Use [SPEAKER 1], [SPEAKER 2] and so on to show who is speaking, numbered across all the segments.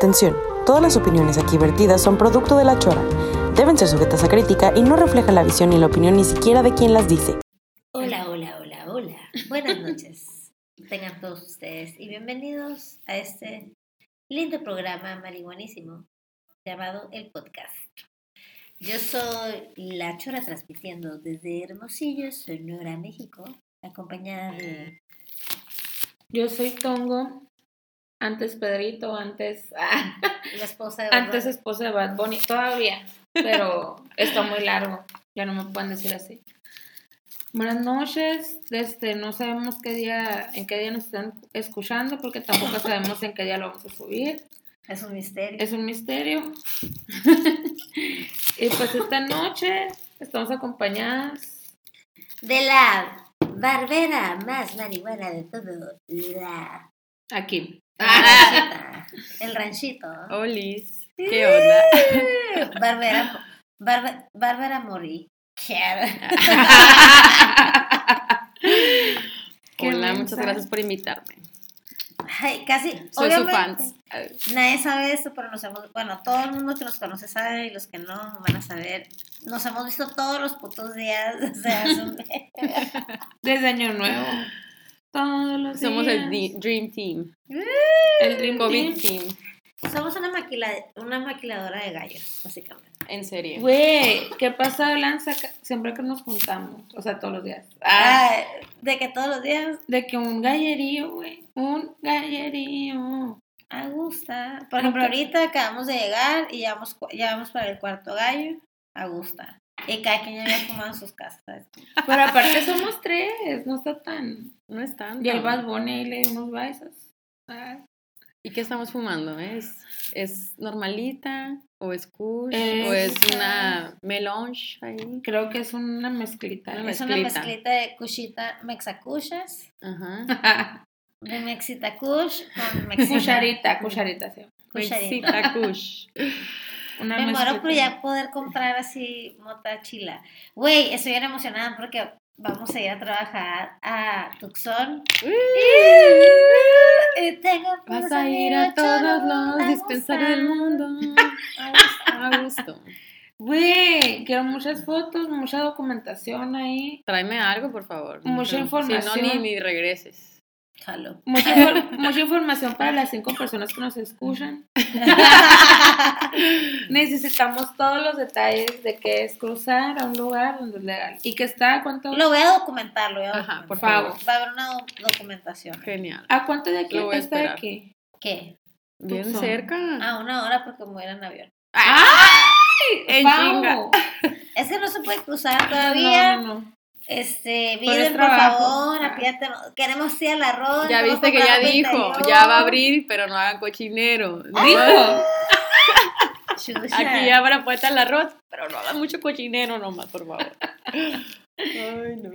[SPEAKER 1] Atención, todas las opiniones aquí vertidas son producto de la chora. Deben ser sujetas a crítica y no reflejan la visión ni la opinión ni siquiera de quien las dice.
[SPEAKER 2] Hola, hola, hola, hola. Buenas noches. Tengan todos ustedes y bienvenidos a este lindo programa marihuanísimo llamado El Podcast. Yo soy La Chora transmitiendo desde Hermosillo, Sonora, México, acompañada de...
[SPEAKER 3] Yo soy Tongo, antes Pedrito, antes... ah,
[SPEAKER 2] La esposa de
[SPEAKER 3] antes
[SPEAKER 2] Bad
[SPEAKER 3] esposa de Bad Bunny, todavía, pero está muy largo, ya no me pueden decir así. Buenas noches, este, no sabemos qué día, en qué día nos están escuchando, porque tampoco sabemos en qué día lo vamos a subir.
[SPEAKER 2] Bunny. Es un misterio.
[SPEAKER 3] Es un misterio. y pues esta noche estamos acompañadas.
[SPEAKER 2] De la barbera más marihuana de todo. La...
[SPEAKER 3] Aquí.
[SPEAKER 2] El ranchito.
[SPEAKER 4] Olis, ¿qué onda?
[SPEAKER 2] Barbera, Barba- Bárbara Mori.
[SPEAKER 4] Hola, muchas gracias por invitarme.
[SPEAKER 2] Ay, casi.
[SPEAKER 4] Soy su
[SPEAKER 2] obviamente,
[SPEAKER 4] fan.
[SPEAKER 2] Nadie sabe esto, pero nos hemos. Bueno, todo el mundo que nos conoce sabe y los que no van a saber. Nos hemos visto todos los putos días. Sea, es un-
[SPEAKER 3] Desde Año Nuevo. Todos los
[SPEAKER 4] Somos el
[SPEAKER 3] días.
[SPEAKER 4] Dream Team,
[SPEAKER 3] el Dream
[SPEAKER 4] COVID
[SPEAKER 3] Team.
[SPEAKER 4] Team,
[SPEAKER 2] somos una, maquila- una maquiladora de gallos, básicamente.
[SPEAKER 4] en serio.
[SPEAKER 3] Güey, ¿qué pasa de lanza ca- siempre que nos juntamos? O sea, todos los días. Ah,
[SPEAKER 2] Ay, de que todos los días
[SPEAKER 3] de que un gallerío, güey. Un gallerío.
[SPEAKER 2] a gusta. Por ejemplo, ahorita acabamos de llegar y ya vamos, ya vamos para el cuarto gallo. A gusta. Y cada quien ya había fumado en sus casas.
[SPEAKER 3] Pero aparte somos tres, no está tan.
[SPEAKER 4] No es tanto.
[SPEAKER 3] Y el Bad Bunny ahí le dio unos baisas. Ah,
[SPEAKER 4] ¿Y qué estamos fumando? ¿Es, es normalita? ¿O es kush?
[SPEAKER 3] Es-
[SPEAKER 4] ¿O es una melange ahí?
[SPEAKER 3] creo que es una mezclita.
[SPEAKER 4] Una
[SPEAKER 2] Es una
[SPEAKER 4] Mezclita.
[SPEAKER 2] de cuchita mexacuchas.
[SPEAKER 4] Ajá.
[SPEAKER 2] De mexita kush con mexita.
[SPEAKER 3] cucharita, cucharita, sí.
[SPEAKER 2] Cucharita.
[SPEAKER 4] Mexita kush.
[SPEAKER 3] Una
[SPEAKER 2] Me muero por ya poder comprar así mota chila. Güey, estoy bien emocionada porque vamos a ir a trabajar a Tucson. Y tengo
[SPEAKER 4] Vas a ir a todos los dispensarios del mundo. A gusto.
[SPEAKER 3] Güey, quiero muchas fotos, mucha documentación ahí.
[SPEAKER 4] Tráeme algo, por favor.
[SPEAKER 3] Mucha
[SPEAKER 4] Si no,
[SPEAKER 3] información.
[SPEAKER 4] ni, ni regreses.
[SPEAKER 3] Mucha, mucha información para las cinco personas que nos escuchan. Necesitamos todos los detalles de qué es cruzar a un lugar donde es legal. Y que está a cuánto,
[SPEAKER 2] Lo voy a documentar, lo voy a
[SPEAKER 4] Ajá,
[SPEAKER 2] documentar.
[SPEAKER 4] por
[SPEAKER 3] favor.
[SPEAKER 2] Va a haber una do- documentación.
[SPEAKER 4] Genial.
[SPEAKER 3] ¿A cuánto de aquí
[SPEAKER 4] Lo voy a
[SPEAKER 3] está de aquí?
[SPEAKER 2] ¿Qué?
[SPEAKER 4] Bien
[SPEAKER 3] Tucson.
[SPEAKER 4] cerca.
[SPEAKER 2] A una hora porque me voy a ir en avión.
[SPEAKER 4] En
[SPEAKER 3] ¡Pau!
[SPEAKER 4] chinga.
[SPEAKER 2] Es que no se puede cruzar todavía.
[SPEAKER 3] No, no, no.
[SPEAKER 2] Este, Biden, por
[SPEAKER 3] trabajo.
[SPEAKER 2] favor,
[SPEAKER 3] Ah.
[SPEAKER 2] apíate, queremos ir al arroz.
[SPEAKER 4] Ya viste que ya dijo, ya va a abrir, pero no hagan cochinero.
[SPEAKER 3] Dijo.
[SPEAKER 4] Aquí ya para puesta el arroz, pero no hagan mucho cochinero nomás, por favor. Ay, no.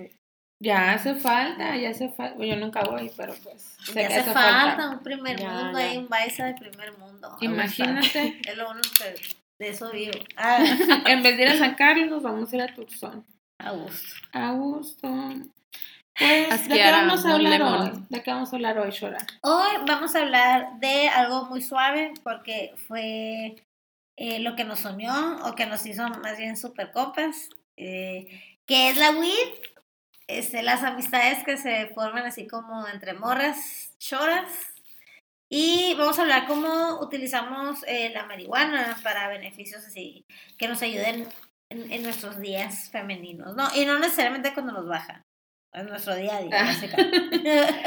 [SPEAKER 3] Ya hace falta, ya hace falta. Yo nunca voy, pero pues. sé
[SPEAKER 2] Ya
[SPEAKER 3] que
[SPEAKER 2] hace falta un primer
[SPEAKER 4] Ya,
[SPEAKER 2] mundo,
[SPEAKER 4] ya.
[SPEAKER 2] hay un Baiza de primer mundo.
[SPEAKER 3] Imagínate.
[SPEAKER 2] Es lo único que de eso vivo. Ah,
[SPEAKER 3] En vez de ir a San Carlos, nos vamos a ir a Tucson.
[SPEAKER 2] a gusto.
[SPEAKER 3] A gusto. Pues, ¿de qué vamos a hablar hoy? ¿De qué vamos a hablar hoy, Shora?
[SPEAKER 2] Hoy vamos a hablar de algo muy suave porque fue eh, lo que nos soñó o que nos hizo más bien super compas, eh, que es la weed, este, las amistades que se forman así como entre morras, choras. Y vamos a hablar cómo utilizamos eh, la marihuana para beneficios así que nos ayuden en, en nuestros días femeninos, ¿no? Y no necesariamente cuando nos baja, en nuestro día a día, básicamente.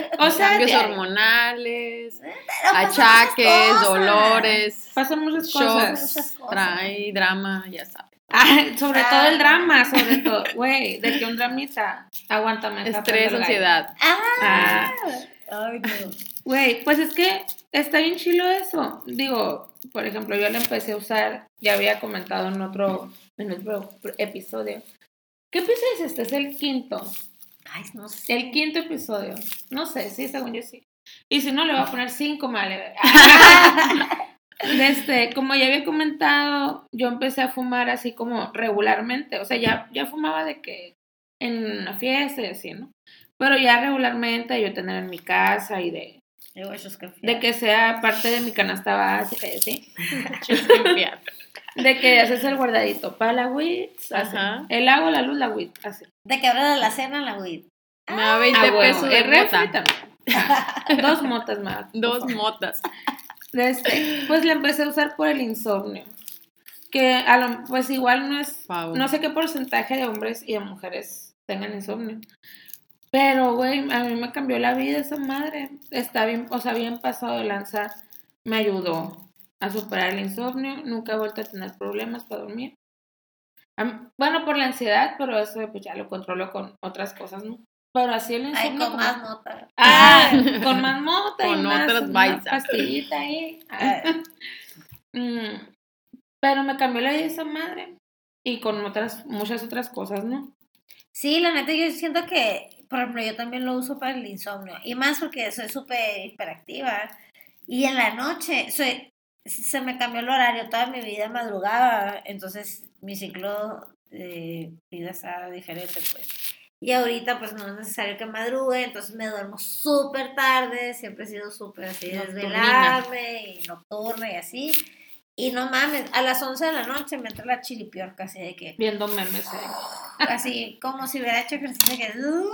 [SPEAKER 3] O sea,
[SPEAKER 4] Cambios
[SPEAKER 3] diario.
[SPEAKER 4] hormonales,
[SPEAKER 2] Pero pasan muchas
[SPEAKER 4] achaques,
[SPEAKER 2] cosas.
[SPEAKER 4] dolores,
[SPEAKER 3] pasan muchas
[SPEAKER 4] shocks,
[SPEAKER 3] cosas.
[SPEAKER 2] Muchas cosas.
[SPEAKER 4] trae drama, ya sabes.
[SPEAKER 3] Ah, sobre
[SPEAKER 2] Ah.
[SPEAKER 3] todo el drama, sobre todo. Güey, de que un dramita. Aguántame.
[SPEAKER 4] Estrés, ansiedad.
[SPEAKER 2] Ah,
[SPEAKER 3] Ah.
[SPEAKER 2] ay, no.
[SPEAKER 3] Güey, pues es que está bien chilo eso. Digo, por ejemplo, yo la empecé a usar, ya había comentado en otro, en otro episodio. ¿Qué episodio es este? Es el quinto.
[SPEAKER 2] Ay, no sé.
[SPEAKER 3] El quinto episodio. No sé, sí, según yo sí. Y si no, le voy a poner cinco male. Este, como ya había comentado, yo empecé a fumar así como regularmente. O sea, ya, ya fumaba de que en una fiesta y así, ¿no? Pero ya regularmente yo tener en mi casa y de De que sea parte de mi canasta básica y así. De que haces el guardadito para la WIT, el agua, la luz, la WIT, así.
[SPEAKER 2] De que abra la cena la weed.
[SPEAKER 4] Me da 20
[SPEAKER 3] Ah,
[SPEAKER 4] pesos de mota.
[SPEAKER 3] Dos motas más.
[SPEAKER 4] Dos motas.
[SPEAKER 3] Este, pues la empecé a usar por el insomnio. Que a lo, pues igual no es, no sé qué porcentaje de hombres y de mujeres tengan insomnio. Pero, güey, a mí me cambió la vida esa madre. Está bien, o sea, bien pasado de lanza. Me ayudó a superar el insomnio. Nunca he vuelto a tener problemas para dormir. Bueno, por la ansiedad, pero eso pues ya lo controlo con otras cosas, ¿no? Pero así el
[SPEAKER 2] Ay,
[SPEAKER 3] insomnio.
[SPEAKER 2] con
[SPEAKER 3] como-
[SPEAKER 2] más nota.
[SPEAKER 3] Ah, con más mota y
[SPEAKER 4] Con
[SPEAKER 3] más
[SPEAKER 4] otras
[SPEAKER 3] una
[SPEAKER 4] vainas.
[SPEAKER 3] pastillita ahí.
[SPEAKER 2] Ah,
[SPEAKER 3] Mm, pero me cambió la vida esa madre. Y con otras, muchas otras cosas, ¿no?
[SPEAKER 2] Sí, la neta, yo siento que, por ejemplo, yo también lo uso para el insomnio. Y más porque soy súper hiperactiva. Y en la noche, soy, se me cambió el horario, toda mi vida madrugaba. Entonces, mi ciclo de vida está diferente, pues. Y ahorita, pues, no es necesario que madrugue. Entonces, me duermo súper tarde. Siempre he sido súper así, desvelarme y nocturna y así. Y no mames, a las 11 de la noche me entra la chiripiorca, así de que
[SPEAKER 3] Viendo memes. eh.
[SPEAKER 2] así como si hubiera hecho ejercicio que "Uh",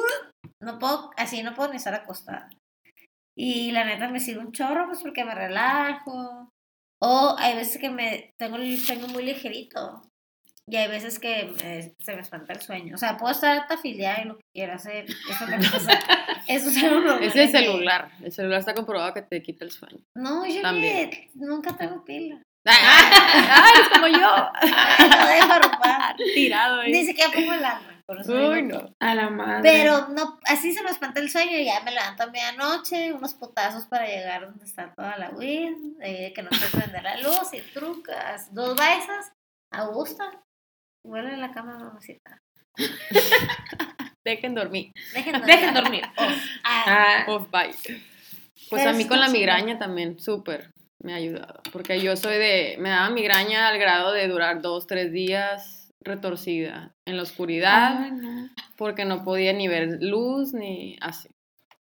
[SPEAKER 2] no puedo, así no puedo ni estar acostada. Y la neta me sirve un chorro pues porque me relajo. O hay veces que me tengo el sueño muy ligerito. Y hay veces que me- se me espanta el sueño. O sea, puedo estar afiliada y lo que quiera hacer. Eso me pasa. Eso es algo
[SPEAKER 4] Es el celular. El celular está comprobado que te quita el sueño.
[SPEAKER 2] No, yo
[SPEAKER 4] También.
[SPEAKER 2] nunca tengo pila.
[SPEAKER 4] ¡Ay, es como yo!
[SPEAKER 2] No dejo.
[SPEAKER 4] Tirado ahí.
[SPEAKER 2] Ni siquiera pongo. Por eso
[SPEAKER 4] Uy, no.
[SPEAKER 3] A la madre.
[SPEAKER 2] Pero no, así se me espanta el sueño y ya me levanto a medianoche, unos putazos para llegar donde está toda la weed, eh, que no te prende la luz y trucas, dos baisas, a gusto, vuelve a la cama, mamacita.
[SPEAKER 4] Dejen dormir.
[SPEAKER 2] Dejen dormir.
[SPEAKER 3] Dejen dormir.
[SPEAKER 2] Ah,
[SPEAKER 3] Ah,
[SPEAKER 4] Off bye. Pues
[SPEAKER 2] Pero
[SPEAKER 4] a mí con la
[SPEAKER 2] chido.
[SPEAKER 4] migraña también, súper, me ha ayudado. Porque yo soy de, me daba migraña al grado de durar dos, tres días retorcida en la oscuridad,
[SPEAKER 3] no.
[SPEAKER 4] porque no podía ni ver luz ni así.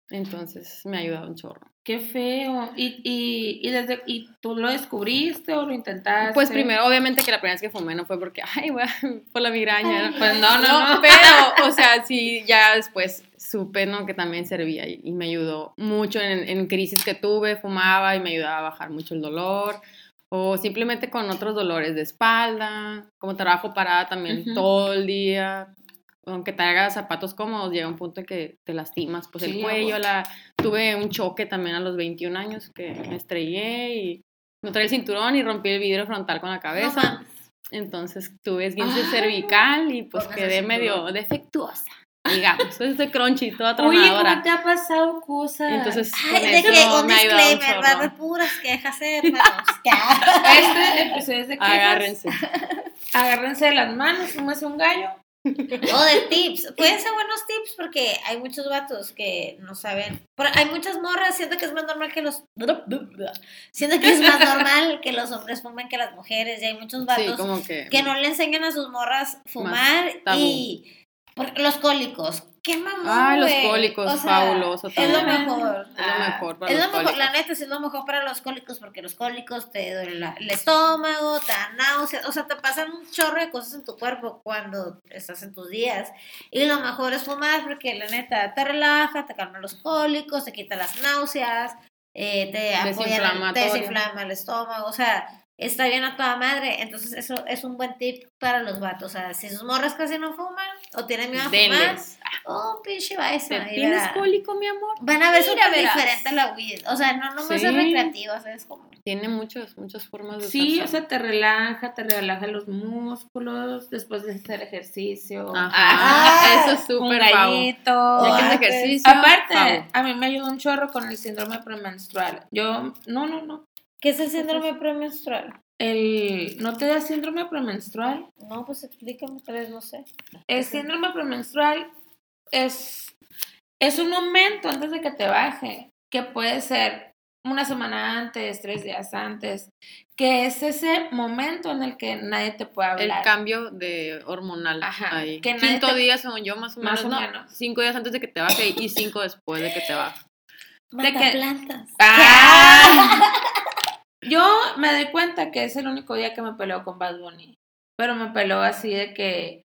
[SPEAKER 4] Entonces me ha ayudado un chorro.
[SPEAKER 3] Qué feo. ¿Y, y, y, desde, ¿Y tú lo descubriste o lo intentaste?
[SPEAKER 4] Pues primero, obviamente que la primera vez que fumé no fue porque, ay, güey, por la migraña.
[SPEAKER 3] Pues no, no, no.
[SPEAKER 4] Pero, o sea, sí, ya después supe, ¿no? Que también servía y, y me ayudó mucho en, en crisis que tuve, fumaba y me ayudaba a bajar mucho el dolor. O simplemente con otros dolores de espalda, como trabajo parada también todo el día. Aunque te hagas zapatos cómodos, llega un punto en que te lastimas, pues
[SPEAKER 3] Sí,
[SPEAKER 4] el cuello, la... tuve un choque también a los 21 años que me estrellé y no traía el cinturón y rompí el vidrio frontal con la
[SPEAKER 2] no
[SPEAKER 4] cabeza.
[SPEAKER 2] mames.
[SPEAKER 4] Entonces tuve esguince
[SPEAKER 3] Ah,
[SPEAKER 4] cervical y pues quedé medio defectuosa, digamos. Soy de crunchy, toda
[SPEAKER 3] Oye,
[SPEAKER 4] tronadora.
[SPEAKER 3] ¿cómo te ha pasado cosas?
[SPEAKER 4] Entonces,
[SPEAKER 2] Ay,
[SPEAKER 4] con
[SPEAKER 2] de
[SPEAKER 4] eso
[SPEAKER 2] que un
[SPEAKER 4] me
[SPEAKER 2] disclaimer, va a haber puras quejas, eh, hermanos. Ya.
[SPEAKER 3] Este episodio es de quejas.
[SPEAKER 4] Agárrense.
[SPEAKER 3] Agárrense de las manos, súmase un gallo.
[SPEAKER 2] O de tips. Pueden ser buenos tips porque hay muchos vatos que no saben. Pero hay muchas morras. Siento que es más normal que los. Siento que es más normal que los hombres fumen que las mujeres. Y hay muchos vatos
[SPEAKER 4] que...
[SPEAKER 2] que no le enseñan a sus morras fumar y. Porque los cólicos. ¿Qué mamón?
[SPEAKER 4] Ay, los cólicos,
[SPEAKER 2] O sea,
[SPEAKER 4] fabuloso
[SPEAKER 2] Es lo
[SPEAKER 4] también.
[SPEAKER 2] mejor.
[SPEAKER 4] Es lo mejor para
[SPEAKER 2] Es
[SPEAKER 4] los
[SPEAKER 2] lo mejor, la
[SPEAKER 4] cólicos.
[SPEAKER 2] neta, sí es lo mejor para los cólicos, porque los cólicos te duele la- el estómago, te dan náuseas, o sea, te pasan un chorro de cosas en tu cuerpo cuando estás en tus días. Y lo mejor es fumar, porque la neta te relaja, te calma los cólicos, te quita las náuseas, eh, te apoya, te desinflama el estómago, o sea, está bien a toda madre. Entonces, eso es un buen tip para los vatos. O sea, si sus morras casi no fuman o tienen miedo a fumar,
[SPEAKER 4] Denles.
[SPEAKER 2] oh, pinche baisa.
[SPEAKER 4] ¿Te
[SPEAKER 2] y
[SPEAKER 4] ¿Tienes cólico, mi amor?
[SPEAKER 2] Van a ver súper diferente la weed. O sea, no nomás
[SPEAKER 4] Sí.
[SPEAKER 2] es recreativa, ¿sabes? Como...
[SPEAKER 4] Tiene muchos, muchas formas de
[SPEAKER 3] Sí, o sea, te relaja, te relaja los músculos después de hacer ejercicio.
[SPEAKER 4] Ajá,
[SPEAKER 2] Ah,
[SPEAKER 4] eso es súper pavo.
[SPEAKER 3] gallito.
[SPEAKER 4] Ya que es
[SPEAKER 2] Ah,
[SPEAKER 4] ejercicio,
[SPEAKER 3] Aparte,
[SPEAKER 4] pavo.
[SPEAKER 3] a mí me ayudó un chorro con el síndrome premenstrual. Yo, no, no, no.
[SPEAKER 2] ¿Qué es el síndrome premenstrual?
[SPEAKER 3] El, ¿No te da síndrome premenstrual?
[SPEAKER 2] No, pues explícame, tal vez no sé.
[SPEAKER 3] El síndrome premenstrual es, es un momento antes de que te baje, que puede ser una semana antes, tres días antes, que es ese momento en el que nadie te puede
[SPEAKER 4] El
[SPEAKER 3] hablar.
[SPEAKER 4] cambio de hormonal
[SPEAKER 3] Ajá,
[SPEAKER 4] ahí.
[SPEAKER 3] que nadie
[SPEAKER 4] Cinco
[SPEAKER 3] te-
[SPEAKER 4] días, según yo, más o menos.
[SPEAKER 3] Más o
[SPEAKER 4] ¿no?
[SPEAKER 3] menos.
[SPEAKER 4] Cinco días antes de que te baje y cinco después de que te baje.
[SPEAKER 3] De
[SPEAKER 2] Mata
[SPEAKER 3] que-
[SPEAKER 2] plantas.
[SPEAKER 3] ¡Ah! Yo me doy cuenta que es el único día que me peleo con Bad Bunny. Pero me peleo así de que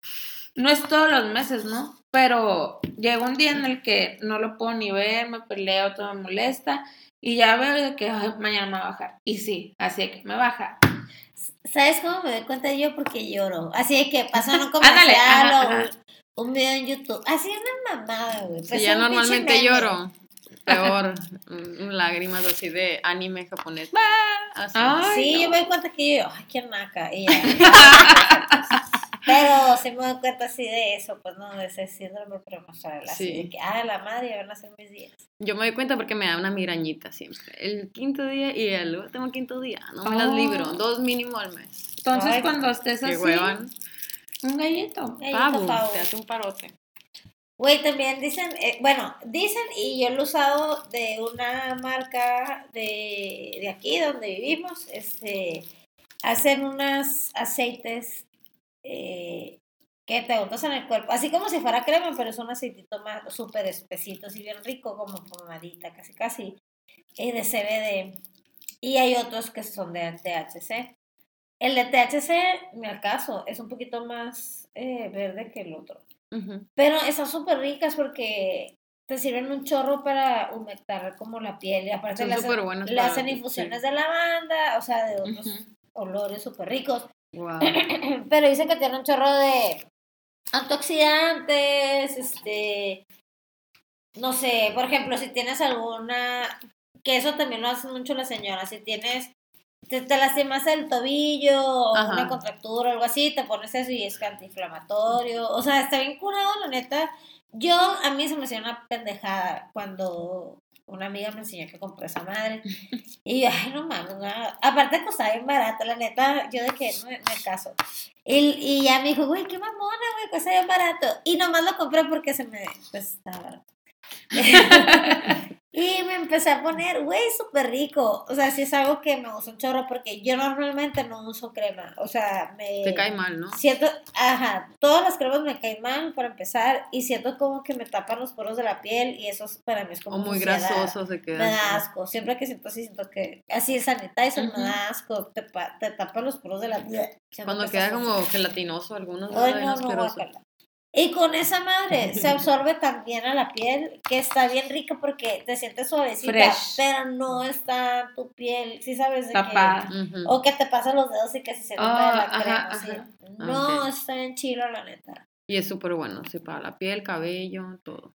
[SPEAKER 3] no es todos los meses, ¿no? Pero llega un día en el que no lo puedo ni ver, me peleo, todo me molesta. Y ya veo de que "Ay, mañana me va a bajar. Y sí, así de que me baja.
[SPEAKER 2] ¿Sabes cómo me doy cuenta yo? Porque lloro. Así de que pasó un
[SPEAKER 3] Ándale,
[SPEAKER 2] comercial
[SPEAKER 3] ajá,
[SPEAKER 2] o
[SPEAKER 3] ajá.
[SPEAKER 2] un, un video en YouTube. Así una mamada, güey. Pues
[SPEAKER 4] ya
[SPEAKER 2] un pinche
[SPEAKER 4] normalmente lloro, peor, mm, lágrimas así de anime japonés. Así.
[SPEAKER 3] Ay,
[SPEAKER 2] Sí,
[SPEAKER 3] no.
[SPEAKER 2] yo me doy cuenta que yo, ay, qué naca. Y ya. Pero si me doy cuenta así de eso, pues no, de ese síndrome premenstrual. Así
[SPEAKER 4] Sí.
[SPEAKER 2] de que, ah, la madre, ya van a ser mis días.
[SPEAKER 4] Yo me doy cuenta porque me da una migrañita siempre. El quinto día y el último quinto día. No me las
[SPEAKER 3] Oh.
[SPEAKER 4] libro. Dos mínimo al mes.
[SPEAKER 3] Entonces,
[SPEAKER 2] Ay,
[SPEAKER 3] cuando estés así,
[SPEAKER 4] huevan.
[SPEAKER 3] un gallito.
[SPEAKER 2] Gallito
[SPEAKER 4] Pavo,
[SPEAKER 2] pavo.
[SPEAKER 4] te hace un parote.
[SPEAKER 2] Güey, también dicen, eh, bueno, dicen, y yo lo he usado de una marca de, de aquí donde vivimos, este, hacen unos aceites eh, que te untas en el cuerpo, así como si fuera crema, pero es un aceitito más súper espesito, así bien rico, como pomadita, casi casi, y de CBD. Y hay otros que son de THC. El de THC, en el caso, es un poquito más eh, verde que el otro. Pero están súper ricas porque te sirven un chorro para humectar como la piel y aparte
[SPEAKER 4] Son
[SPEAKER 2] le hacen, le infusiones de lavanda, o sea, de otros olores súper ricos. Pero dice que tiene un chorro de antioxidantes, este, no sé, por ejemplo, si tienes alguna, que eso también lo hacen mucho las señoras, si tienes, te, te lastimas el tobillo o
[SPEAKER 4] Ajá.
[SPEAKER 2] una contractura o algo así, te pones eso y es antiinflamatorio, o sea, está bien curado, la neta. Yo, a mí se me hacía una pendejada cuando una amiga me enseñó que compré esa madre. Y yo, ay, no mames, aparte costaba bien barato, la neta, yo de que no me, me caso. Y, y ya me dijo, güey, qué mamona, güey, cuesta bien barato. Y nomás lo compré porque se me, pues, estaba barato. y me empecé a poner, güey, súper rico. O sea, sí es algo que me gusta un chorro porque yo normalmente no uso crema. O sea, me...
[SPEAKER 4] Te cae mal, ¿no?
[SPEAKER 2] Siento, ajá, todas las cremas me caen mal para empezar y siento como que me tapan los poros de la piel y eso es- para mí es como
[SPEAKER 4] O muy grasoso se
[SPEAKER 2] Me
[SPEAKER 4] queda.
[SPEAKER 2] da asco, siempre que siento así, siento que así es sanitizer,
[SPEAKER 3] Ujú.
[SPEAKER 2] me da asco, te, pa- te tapa los poros de la piel.
[SPEAKER 4] Cuando queda como gelatinoso algunos.
[SPEAKER 2] Ay, no, no. Y con esa madre se absorbe también a la piel, que está bien rica porque te sientes suavecita,
[SPEAKER 3] Fresh.
[SPEAKER 2] pero no está tu piel, sí sabes de
[SPEAKER 3] Tapada.
[SPEAKER 2] que... O que te pasan los dedos y que se siente
[SPEAKER 3] Ah,
[SPEAKER 2] la
[SPEAKER 3] ajá,
[SPEAKER 2] crema,
[SPEAKER 3] ajá.
[SPEAKER 2] No, está bien chilo, la neta.
[SPEAKER 4] Y es súper bueno, sí, para la piel, cabello, todo.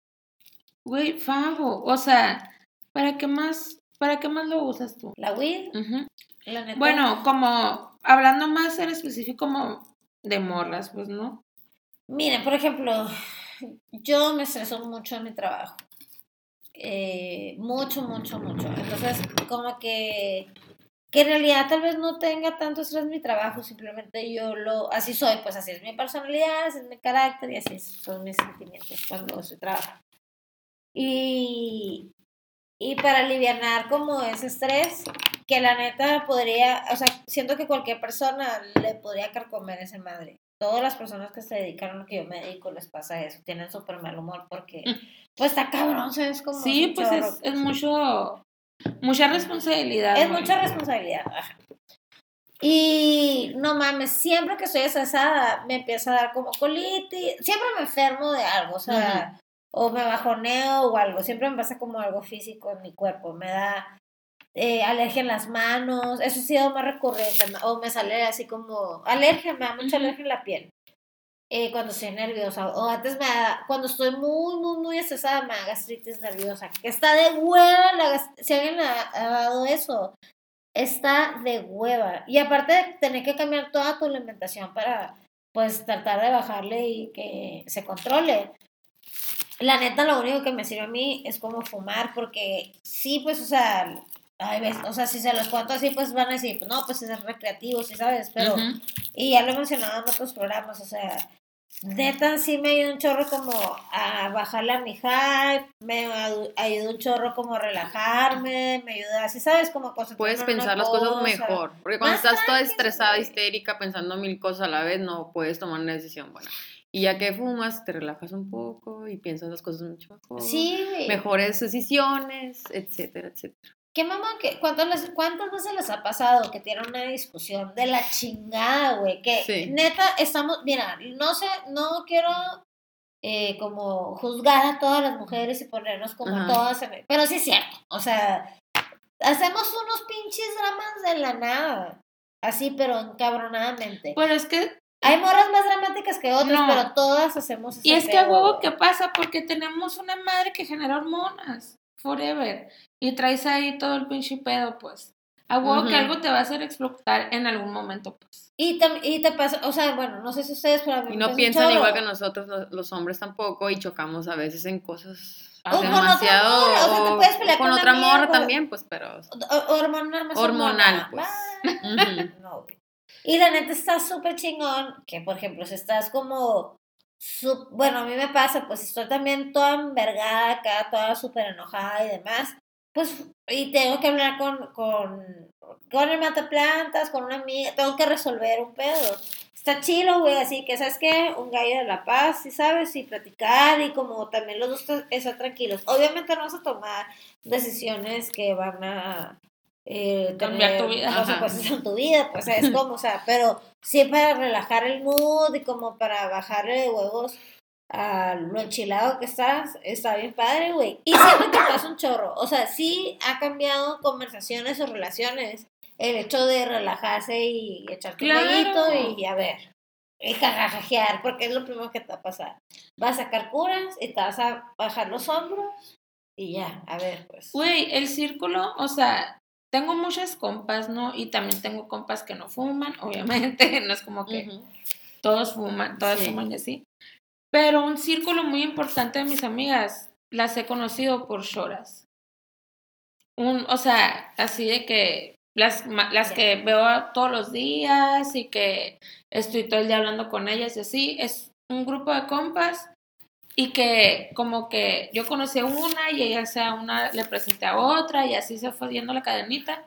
[SPEAKER 3] Güey, Favo, o sea, ¿para qué más, para qué más lo usas tú?
[SPEAKER 2] La weed, la neta.
[SPEAKER 3] Bueno, como hablando más en específico como de morras, pues, ¿no?
[SPEAKER 2] Miren, por ejemplo, yo me estreso mucho en mi trabajo. Eh, mucho, mucho, mucho. Entonces, como que, que en realidad tal vez no tenga tanto estrés en mi trabajo, simplemente yo lo, así soy, pues así es mi personalidad, así es mi carácter y así son mis sentimientos cuando estoy trabajando. Y, y para aliviar como ese estrés, que la neta podría, o sea, siento que cualquier persona le podría carcomer esa madre. Todas las personas que se dedican a lo que yo me dedico les pasa eso, tienen súper mal humor porque, pues está cabrón, ¿sabes? Como
[SPEAKER 3] Sí, pues
[SPEAKER 2] chorro,
[SPEAKER 3] es, es mucho, mucha responsabilidad.
[SPEAKER 2] es mucha responsabilidad. ajá. Y no mames, siempre que estoy estresada me empieza a dar como colitis, siempre me enfermo de algo, o sea, o me bajoneo o algo, siempre me pasa como algo físico en mi cuerpo, me da eh, alergia en las manos, eso ha sido más recurrente, o me sale así como alergia, me da mucha alergia en la piel. eh, cuando estoy nerviosa, o antes me da, cuando estoy muy, muy, muy estresada, me da gastritis nerviosa, que está de hueva, la si alguien ha, ha dado eso, está de hueva. Y aparte de tener que cambiar toda tu alimentación para, pues, tratar de bajarle y que se controle. La neta, lo único que me sirve a mí es como fumar, porque sí, pues, o sea, ay, ves, o sea, si se los cuento así, pues van a decir, no, pues es recreativo, sí sabes, pero, y ya lo he mencionado en otros programas, o sea, neta sí me ayuda un chorro como a bajarle a mi hype, me ayuda un chorro como a relajarme, me ayuda, así sabes, como concentrarme
[SPEAKER 4] Puedes
[SPEAKER 2] en
[SPEAKER 4] pensar las cosas
[SPEAKER 2] cosa.
[SPEAKER 4] mejor. Porque cuando
[SPEAKER 2] Más
[SPEAKER 4] estás toda estresada, histérica, pensando mil cosas a la vez, no puedes tomar una decisión buena. Y ya que fumas, te relajas un poco y piensas las cosas mucho mejor.
[SPEAKER 2] Sí.
[SPEAKER 4] Mejores decisiones, etcétera, etcétera.
[SPEAKER 2] ¿Qué mamá? ¿Qué, cuántas, les- ¿Cuántas veces les ha pasado que tienen una discusión de la chingada, güey? Que
[SPEAKER 4] Sí.
[SPEAKER 2] neta estamos, mira, no sé, no quiero eh, como juzgar a todas las mujeres y ponernos como
[SPEAKER 4] Ajá.
[SPEAKER 2] todas, en- pero sí es cierto, o sea, hacemos unos pinches dramas de la nada, así, pero encabronadamente.
[SPEAKER 3] Pero es que,
[SPEAKER 2] Hay morras más dramáticas que otras,
[SPEAKER 3] No.
[SPEAKER 2] pero todas hacemos
[SPEAKER 3] y es que a huevo. ¿qué pasa? Porque tenemos una madre que genera hormonas, forever, y traes ahí todo el pinche pedo, pues. A huevo que algo te va a hacer explotar en algún momento, pues.
[SPEAKER 2] Y, tam- y te pasa, o sea, bueno, no sé si ustedes, pero a mí
[SPEAKER 4] Y
[SPEAKER 2] me
[SPEAKER 4] no piensan igual que nosotros, lo- los, hombres tampoco, y chocamos a veces en cosas
[SPEAKER 2] O con otra
[SPEAKER 4] demasiado.
[SPEAKER 2] morra, o sea, te puedes pelear
[SPEAKER 4] con otra
[SPEAKER 2] amiga,
[SPEAKER 4] morra también, pues, pero.
[SPEAKER 2] O- Hormonal, más
[SPEAKER 4] Hormonal,
[SPEAKER 2] hormonal.
[SPEAKER 4] pues. Ujú.
[SPEAKER 2] No. Y la neta está súper chingón que, por ejemplo, si estás como... su- Bueno, a mí me pasa, pues estoy también toda envergada acá, toda súper enojada y demás. Pues, y tengo que hablar con, con, con el mataplantas, con una amiga, tengo que resolver un pedo. Está chido, güey, así que, ¿sabes qué? Un gallo de la paz, ¿sí sabes? Y platicar y como también los dos estar tranquilos. Obviamente no vas a tomar decisiones que van a eh,
[SPEAKER 3] Cambiar tu vida.
[SPEAKER 2] consecuencias en tu vida, pues es como, o sea, pero sí para relajar el mood y como para bajarle de huevos a lo enchilado que estás, está bien padre, güey. Y siempre te pasa un chorro, o sea, sí ha cambiado conversaciones o relaciones el hecho de relajarse y echarte
[SPEAKER 3] Claro.
[SPEAKER 2] un gallito y, a ver, y jajajajear, porque es lo primero que te va a pasar. Vas a sacar curas y te vas a bajar los hombros y ya, a ver, pues.
[SPEAKER 3] Güey, el círculo, o sea, tengo muchas compas, ¿no? Y también tengo compas que no fuman, obviamente, no es como que todos fuman, todas
[SPEAKER 4] Sí.
[SPEAKER 3] fuman y así. Pero un círculo muy importante de mis amigas, las he conocido por shoras. Un, o sea, así de que las, las que veo todos los días y que estoy todo el día hablando con ellas y así, es un grupo de compas y que como que yo conocí a una y ella sea una le presenté a otra y así se fue yendo la cadenita.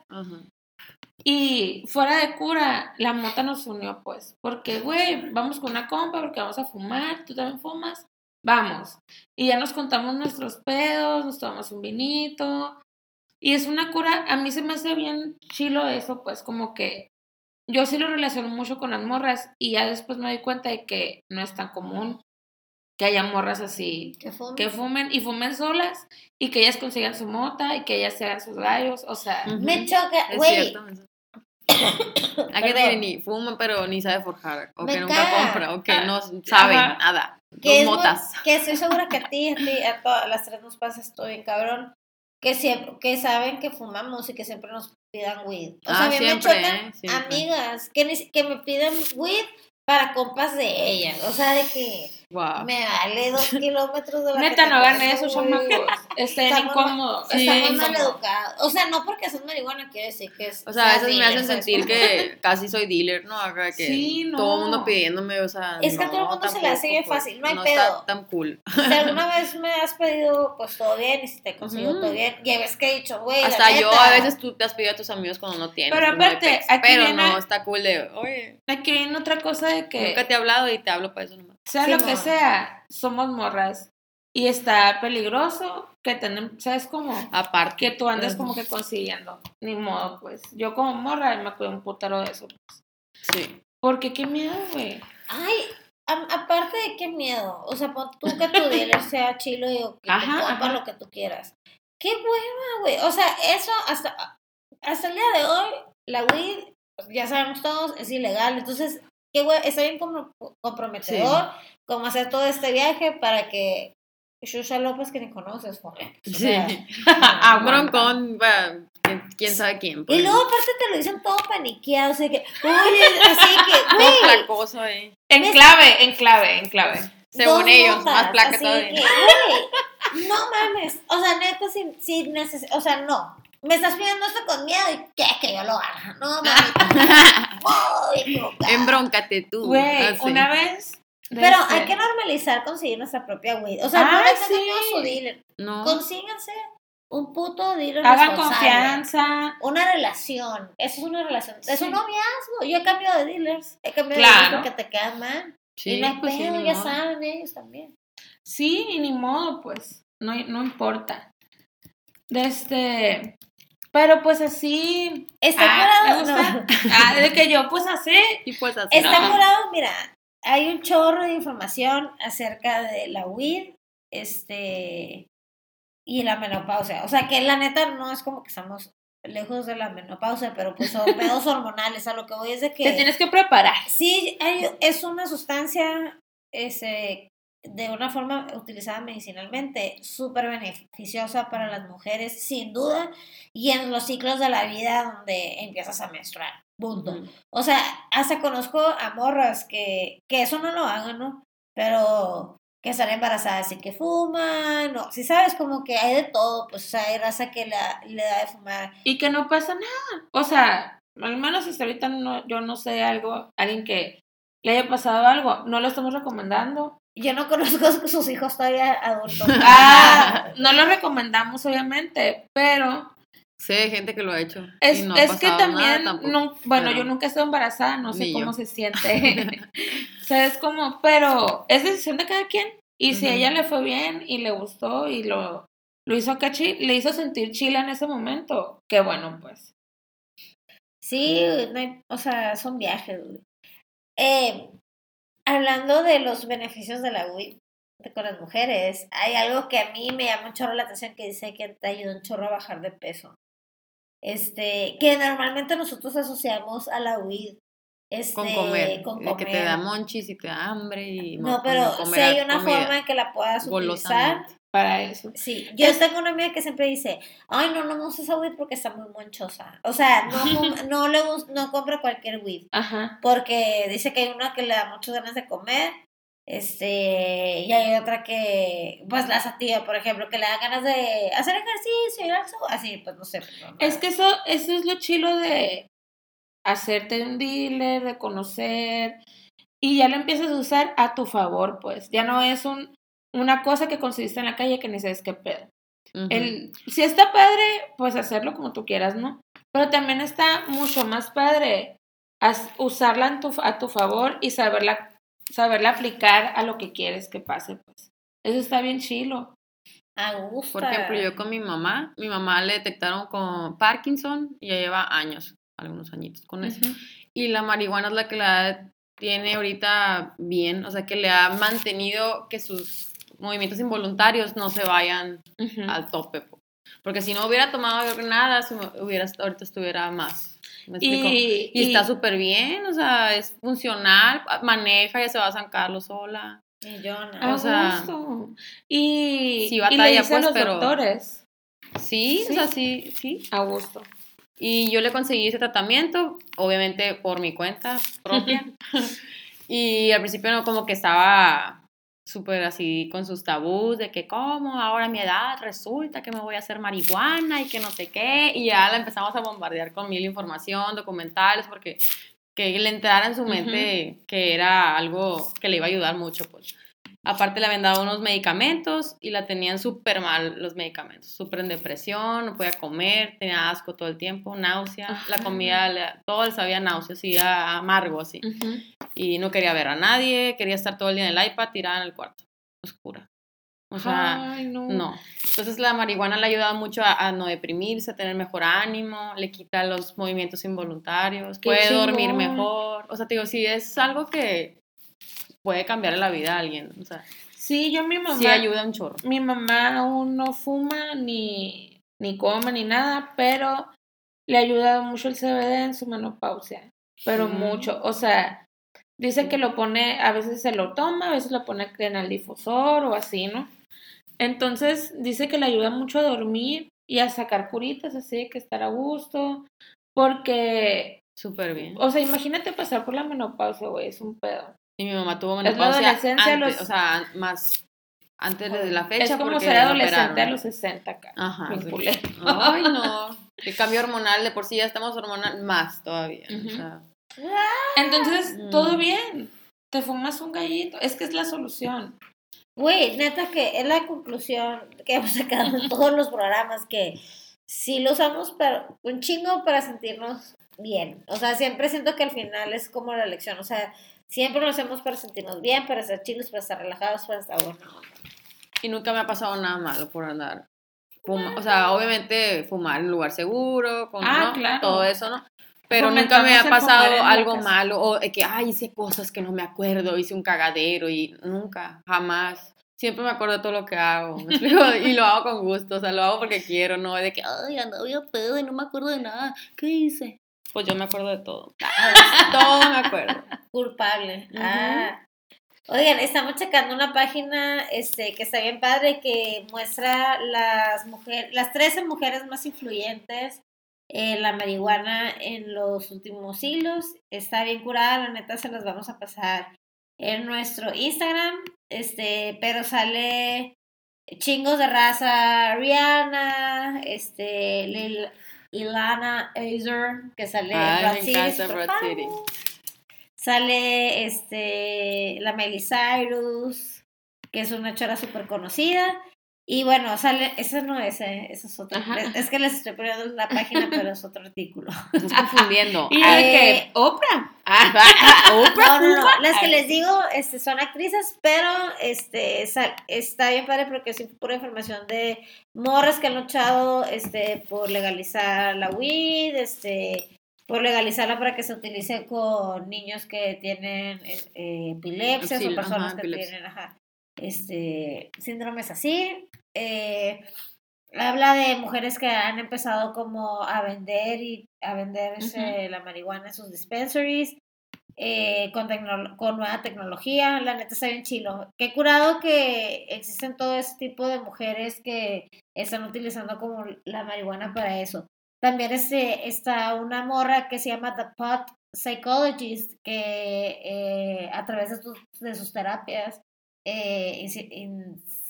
[SPEAKER 3] Y fuera de cura, la mota nos unió, pues. Porque, güey, vamos con una compa porque vamos a fumar, tú también fumas, vamos. Y ya nos contamos nuestros pedos, nos tomamos un vinito. Y es una cura, a mí se me hace bien chilo eso, pues, como que yo sí lo relaciono mucho con las morras y ya después me doy cuenta de que no es tan común que haya morras así
[SPEAKER 2] ¿Qué fue?
[SPEAKER 3] que fumen y fumen solas y que ellas consigan su mota y que ellas se hagan sus gallos, o sea.
[SPEAKER 2] Me choca, güey.
[SPEAKER 4] Hay que
[SPEAKER 2] Perdón.
[SPEAKER 4] ni fuma, pero ni sabe forjar. O
[SPEAKER 2] Me
[SPEAKER 4] que nunca
[SPEAKER 2] caga.
[SPEAKER 4] compra. O que
[SPEAKER 3] Ah,
[SPEAKER 4] no sabe
[SPEAKER 3] ajá.
[SPEAKER 4] nada.
[SPEAKER 2] que
[SPEAKER 4] Dos
[SPEAKER 2] es muy-
[SPEAKER 4] motas.
[SPEAKER 2] que estoy segura que a ti, a ti, a todas las tres nos pasa esto bien cabrón. Que siempre, que saben que fumamos y que siempre nos pidan weed. O sea,
[SPEAKER 4] Ah,
[SPEAKER 2] a mí
[SPEAKER 4] siempre,
[SPEAKER 2] me chocan
[SPEAKER 4] ¿eh?
[SPEAKER 2] Amigas que, que me piden weed para compas de ellas. O sea, de que
[SPEAKER 4] Wow.
[SPEAKER 2] me vale dos kilómetros de la
[SPEAKER 3] neta no hagan eso, chamacos, estén incómodos,
[SPEAKER 4] Sí,
[SPEAKER 2] Estamos mal educados. O sea, no porque seas marihuana quiere decir que es.
[SPEAKER 4] O sea, a veces me hacen
[SPEAKER 2] dealer, ¿sabes
[SPEAKER 4] sentir que casi soy dealer, ¿no? Acá que
[SPEAKER 3] Sí, no.
[SPEAKER 4] todo el mundo pidiéndome, o sea.
[SPEAKER 2] Es que a todo el mundo se le hace bien
[SPEAKER 4] pues,
[SPEAKER 2] fácil, no hay
[SPEAKER 4] no
[SPEAKER 2] pedo.
[SPEAKER 4] está tan cool.
[SPEAKER 2] Si alguna vez me has pedido, pues todo bien, y si te consigo todo bien, ya ves que he dicho, güey. la
[SPEAKER 4] Hasta yo
[SPEAKER 2] neta,
[SPEAKER 4] a veces tú te has pedido a tus amigos cuando no tienes.
[SPEAKER 3] Pero
[SPEAKER 4] hay
[SPEAKER 3] aparte, aquí
[SPEAKER 4] Pero
[SPEAKER 3] viene-
[SPEAKER 4] no, está cool de, oye,
[SPEAKER 3] Aquí viene otra cosa de que,
[SPEAKER 4] nunca te he hablado y te hablo para eso nomás.
[SPEAKER 3] Sea lo que
[SPEAKER 2] Simón.
[SPEAKER 3] sea, somos morras y está peligroso que tenemos, ¿sabes cómo?
[SPEAKER 4] Aparte.
[SPEAKER 3] Que tú andes
[SPEAKER 4] Ujú.
[SPEAKER 3] como que consiguiendo, ni modo, pues. Yo como morra me cuido un putero de eso.
[SPEAKER 4] Sí.
[SPEAKER 3] Porque qué miedo, güey.
[SPEAKER 2] Ay, a- aparte de qué miedo. O sea, tú que tu dealer sea chilo y que
[SPEAKER 3] Ajá,
[SPEAKER 2] te
[SPEAKER 3] ajá.
[SPEAKER 2] lo que tú quieras. Qué hueva, güey. O sea, eso hasta, hasta el día de hoy, la weed, pues, ya sabemos todos, es ilegal. Entonces, qué hueva, está bien como comprometedor como hacer todo este viaje para que Shusha López, que ni conoces. O
[SPEAKER 4] Sí.
[SPEAKER 2] sea,
[SPEAKER 4] Un broncón, va, quién- sabe quién. pues.
[SPEAKER 2] Y luego aparte te lo dicen todo paniqueado, o sea que, oye, así que,
[SPEAKER 4] placoso ahí.
[SPEAKER 3] En clave, en clave, en clave.
[SPEAKER 4] Según
[SPEAKER 2] dos
[SPEAKER 4] ellos,
[SPEAKER 2] notas,
[SPEAKER 4] más placa todavía.
[SPEAKER 2] que, güey, no mames, o sea, neta, si, si neces- o sea, no, me estás pidiendo esto con miedo y que, que yo lo haga, no muy equivocada.
[SPEAKER 4] Embróncate tú.
[SPEAKER 3] Güey,
[SPEAKER 4] así.
[SPEAKER 3] una vez.
[SPEAKER 2] Pero
[SPEAKER 3] este-
[SPEAKER 2] hay que normalizar conseguir nuestra propia weed, o sea,
[SPEAKER 3] Ah,
[SPEAKER 2] no
[SPEAKER 3] sí.
[SPEAKER 2] miedo a su dealer,
[SPEAKER 4] No.
[SPEAKER 2] consíganse un puto dealer
[SPEAKER 3] Hagan confianza.
[SPEAKER 2] Una relación, eso es una relación, es
[SPEAKER 3] Sí.
[SPEAKER 2] un noviazgo. Yo he cambiado de dealers, he cambiado de dealers porque te quedan mal. y no hay
[SPEAKER 4] pues sí,
[SPEAKER 2] pedo, ya
[SPEAKER 4] modo.
[SPEAKER 2] saben ellos también.
[SPEAKER 3] Sí, y ni modo, pues, no, no importa. De este, pero pues así,
[SPEAKER 2] Está
[SPEAKER 3] Ah, me
[SPEAKER 2] curado,
[SPEAKER 3] gusta.
[SPEAKER 2] no.
[SPEAKER 3] ah, de que yo pues así,
[SPEAKER 4] Y pues así.
[SPEAKER 2] Está
[SPEAKER 3] No.
[SPEAKER 2] curado, mira, hay un chorro de información acerca de la weed, este, y la menopausia. O sea, que la neta no es como que estamos lejos de la menopausia, pero pues son pedos hormonales. A lo que voy es de que...
[SPEAKER 3] te tienes que preparar.
[SPEAKER 2] Sí, hay- es una sustancia ese, de una forma utilizada medicinalmente súper beneficiosa para las mujeres, sin duda, y en los ciclos de la vida donde empiezas a menstruar. Punto. O sea, hasta conozco a morras que, que eso no lo hagan, ¿no? Pero que están embarazadas y que fuman, no, si sabes, como que hay de todo, pues o sea, hay raza que la- le da de fumar.
[SPEAKER 3] Y que no pasa nada. O sea, al menos hasta ahorita no, yo no sé algo, alguien que le haya pasado algo, no lo estamos recomendando.
[SPEAKER 2] Yo no conozco a sus hijos todavía adultos.
[SPEAKER 3] Ah, no lo recomendamos obviamente, pero
[SPEAKER 4] Sé de gente que lo ha hecho.
[SPEAKER 3] Es,
[SPEAKER 4] y no ha
[SPEAKER 3] es que también,
[SPEAKER 4] nada tampoco.
[SPEAKER 3] no, bueno,
[SPEAKER 4] pero-
[SPEAKER 3] yo nunca he estado embarazada, no sé cómo
[SPEAKER 4] yo.
[SPEAKER 3] se siente. o sea, es como, pero es decisión de cada quien. Y si a ella le fue bien y le gustó y lo, lo hizo cachi, le hizo sentir chila en ese momento, qué bueno, pues.
[SPEAKER 2] Sí, no hay- o sea, son viajes. güey. Eh, hablando de los beneficios de la WIP con las mujeres, hay algo que a mí me llama un chorro la atención que dice que te ayuda un chorro a bajar de peso. Este, que normalmente nosotros asociamos a la WID este,
[SPEAKER 4] con comer.
[SPEAKER 2] con
[SPEAKER 4] de que te da
[SPEAKER 2] comer.
[SPEAKER 4] monchis y te da hambre y
[SPEAKER 2] No, pero
[SPEAKER 4] comer
[SPEAKER 2] si hay una forma en que la puedas utilizar.
[SPEAKER 3] Para eso.
[SPEAKER 2] Sí, yo tengo una amiga que siempre dice, ay, no, no me gusta esa weed porque está muy monchosa. O sea, no, no le no compra cualquier weed.
[SPEAKER 3] Ajá.
[SPEAKER 2] porque dice que hay una que le da muchas ganas de comer, este, y hay otra que, pues la sativa, por ejemplo, que le da ganas de hacer ejercicio y eso, así, pues no sé. no,
[SPEAKER 3] Es que eso, eso es lo chilo de hacerte un dealer, de conocer, y ya lo empiezas a usar a tu favor, pues. Ya no es un, una cosa que conseguiste en la calle que ni sabes qué pedo. El, si está padre, pues hacerlo como tú quieras, ¿no? Pero también está mucho más padre usarla en tu, a tu favor y saberla, saberla aplicar a lo que quieres que pase, pues. Eso está bien chilo.
[SPEAKER 2] A gusto.
[SPEAKER 4] Por ejemplo, yo con mi mamá, mi mamá le detectaron con Parkinson y ya lleva años, algunos añitos con eso. Y la marihuana es la que la tiene ahorita bien, o sea, que le ha mantenido que sus movimientos involuntarios no se vayan al tope. po. Porque si no hubiera tomado nada, hubiera, ahorita estuviera más.
[SPEAKER 3] Y,
[SPEAKER 4] Y, está súper bien, o sea, es funcional, maneja, ya se va a San Carlos sola.
[SPEAKER 2] Y yo no.
[SPEAKER 3] a
[SPEAKER 4] o sea,
[SPEAKER 3] gusto. y,
[SPEAKER 4] sí
[SPEAKER 3] y
[SPEAKER 4] batalla,
[SPEAKER 3] le dice a
[SPEAKER 4] pues,
[SPEAKER 3] los
[SPEAKER 4] pero-
[SPEAKER 3] doctores,
[SPEAKER 4] Sí,
[SPEAKER 3] Sí.
[SPEAKER 4] o sea, sí, sí.
[SPEAKER 3] a gusto.
[SPEAKER 4] Y yo le conseguí ese tratamiento, obviamente por mi cuenta propia. y al principio no, como que estaba súper así con sus tabús de que cómo ahora a mi edad resulta que me voy a hacer marihuana y que no sé qué. Y ya la empezamos a bombardear con mil información, documentales, porque que le entrara en su mente que era algo que le iba a ayudar mucho, pues. Aparte le habían dado unos medicamentos y la tenían súper mal los medicamentos, súper en depresión, no podía comer, tenía asco todo el tiempo, náusea, la comida, todo le sabía náusea, así amargo así. Y no quería ver a nadie, quería estar todo el día en el iPad tirada en el cuarto, oscura. O sea,
[SPEAKER 3] Ay, no.
[SPEAKER 4] no. Entonces la marihuana le ayuda mucho a, a no deprimirse, a tener mejor ánimo, le quita los movimientos involuntarios,
[SPEAKER 3] Qué
[SPEAKER 4] puede dormir mejor. O sea, te digo, sí es algo que puede cambiar la vida a alguien. O sea,
[SPEAKER 3] Sí, yo mi mamá.
[SPEAKER 4] sí ayuda un chorro.
[SPEAKER 3] Mi mamá aún no fuma ni, ni come ni nada, pero le ha ayudado mucho el CBD en su menopausia. Pero
[SPEAKER 4] Mm.
[SPEAKER 3] mucho. O sea, dice que lo pone, a veces se lo toma, a veces lo pone en el difusor o así, ¿no? Entonces dice que le ayuda mucho a dormir y a sacar curitas, así que estar a gusto. Porque,
[SPEAKER 4] Súper bien.
[SPEAKER 3] o sea, imagínate pasar por la menopausia, güey, es un pedo.
[SPEAKER 4] Y mi mamá tuvo
[SPEAKER 3] Es la
[SPEAKER 4] menopausia
[SPEAKER 3] adolescencia a
[SPEAKER 4] antes,
[SPEAKER 3] los-
[SPEAKER 4] o sea, más antes de la fecha.
[SPEAKER 3] es como
[SPEAKER 4] porque
[SPEAKER 3] ser
[SPEAKER 4] la
[SPEAKER 3] adolescente a los 60 acá.
[SPEAKER 4] Ajá. sí. Ay, no. El cambio hormonal, de por sí ya estamos hormonal más todavía. o
[SPEAKER 3] Ujú.
[SPEAKER 4] sea,
[SPEAKER 3] Entonces,
[SPEAKER 4] Mm.
[SPEAKER 3] todo bien. Te fumas un gallito. Es que es la solución.
[SPEAKER 2] Güey, neta que es la conclusión que hemos sacado en todos los programas, que sí lo usamos pero un chingo para sentirnos bien. O sea, siempre siento que al final es como la lección. O sea, Siempre lo hacemos para sentirnos bien, para estar chilos, para estar relajados, para estar bueno.
[SPEAKER 4] Y nunca me ha pasado nada malo por andar. fuma- o sea, obviamente fumar en un lugar seguro, con
[SPEAKER 3] Ah,
[SPEAKER 4] ¿no?
[SPEAKER 3] claro.
[SPEAKER 4] todo eso, ¿no? Pero nunca me ha pasado algo
[SPEAKER 3] casa.
[SPEAKER 4] malo o que, ay, hice cosas que no me acuerdo, hice un cagadero y nunca, jamás. Siempre me acuerdo de todo lo que hago, ¿me explico? Y lo hago con gusto, o sea, lo hago porque quiero, no de que, ay, andaba bien pedo y no me acuerdo de nada. ¿Qué hice? Pues yo me acuerdo de todo. todo me acuerdo.
[SPEAKER 2] Culpable. Ah. Oigan, estamos checando una página este, que está bien padre que muestra las mujeres, las 13 mujeres más influyentes en la marihuana en los últimos siglos. Está bien curada, la neta se las vamos a pasar en nuestro Instagram. Este, pero sale chingos de raza, Rihanna, este, Lil- Ilana Azer, que sale en
[SPEAKER 4] me
[SPEAKER 2] City.
[SPEAKER 4] City.
[SPEAKER 2] Sale este la Miley Cyrus, que es una chora súper conocida. Y bueno, sale, esa no es, eh, esa es otra.
[SPEAKER 3] Ajá.
[SPEAKER 2] Es, que les estoy poniendo la página, pero es otro artículo.
[SPEAKER 4] Estás confundiendo.
[SPEAKER 3] Y
[SPEAKER 2] Eh,
[SPEAKER 3] de que, Oprah.
[SPEAKER 2] No, no, no. Las que les digo este, son actrices, pero este sa- está bien padre porque es pura información de morras que han luchado este, por legalizar la weed, este, por legalizarla para que se utilice con niños que tienen eh, eh, epilepsia
[SPEAKER 4] Sí,
[SPEAKER 2] o personas
[SPEAKER 4] ajá,
[SPEAKER 2] que
[SPEAKER 4] epilepsia.
[SPEAKER 2] tienen ajá, este, síndromes así. Eh, habla de mujeres que han empezado como a vender y a vender ese- la marihuana en sus dispensaries eh, con, con nueva tecnología. La neta está bien chilo. Qué curado que existen todo ese tipo de mujeres que están utilizando como la marihuana para eso. También este, está una morra que se llama The Pot Psychologist que eh, a través de, sus- de sus terapias eh,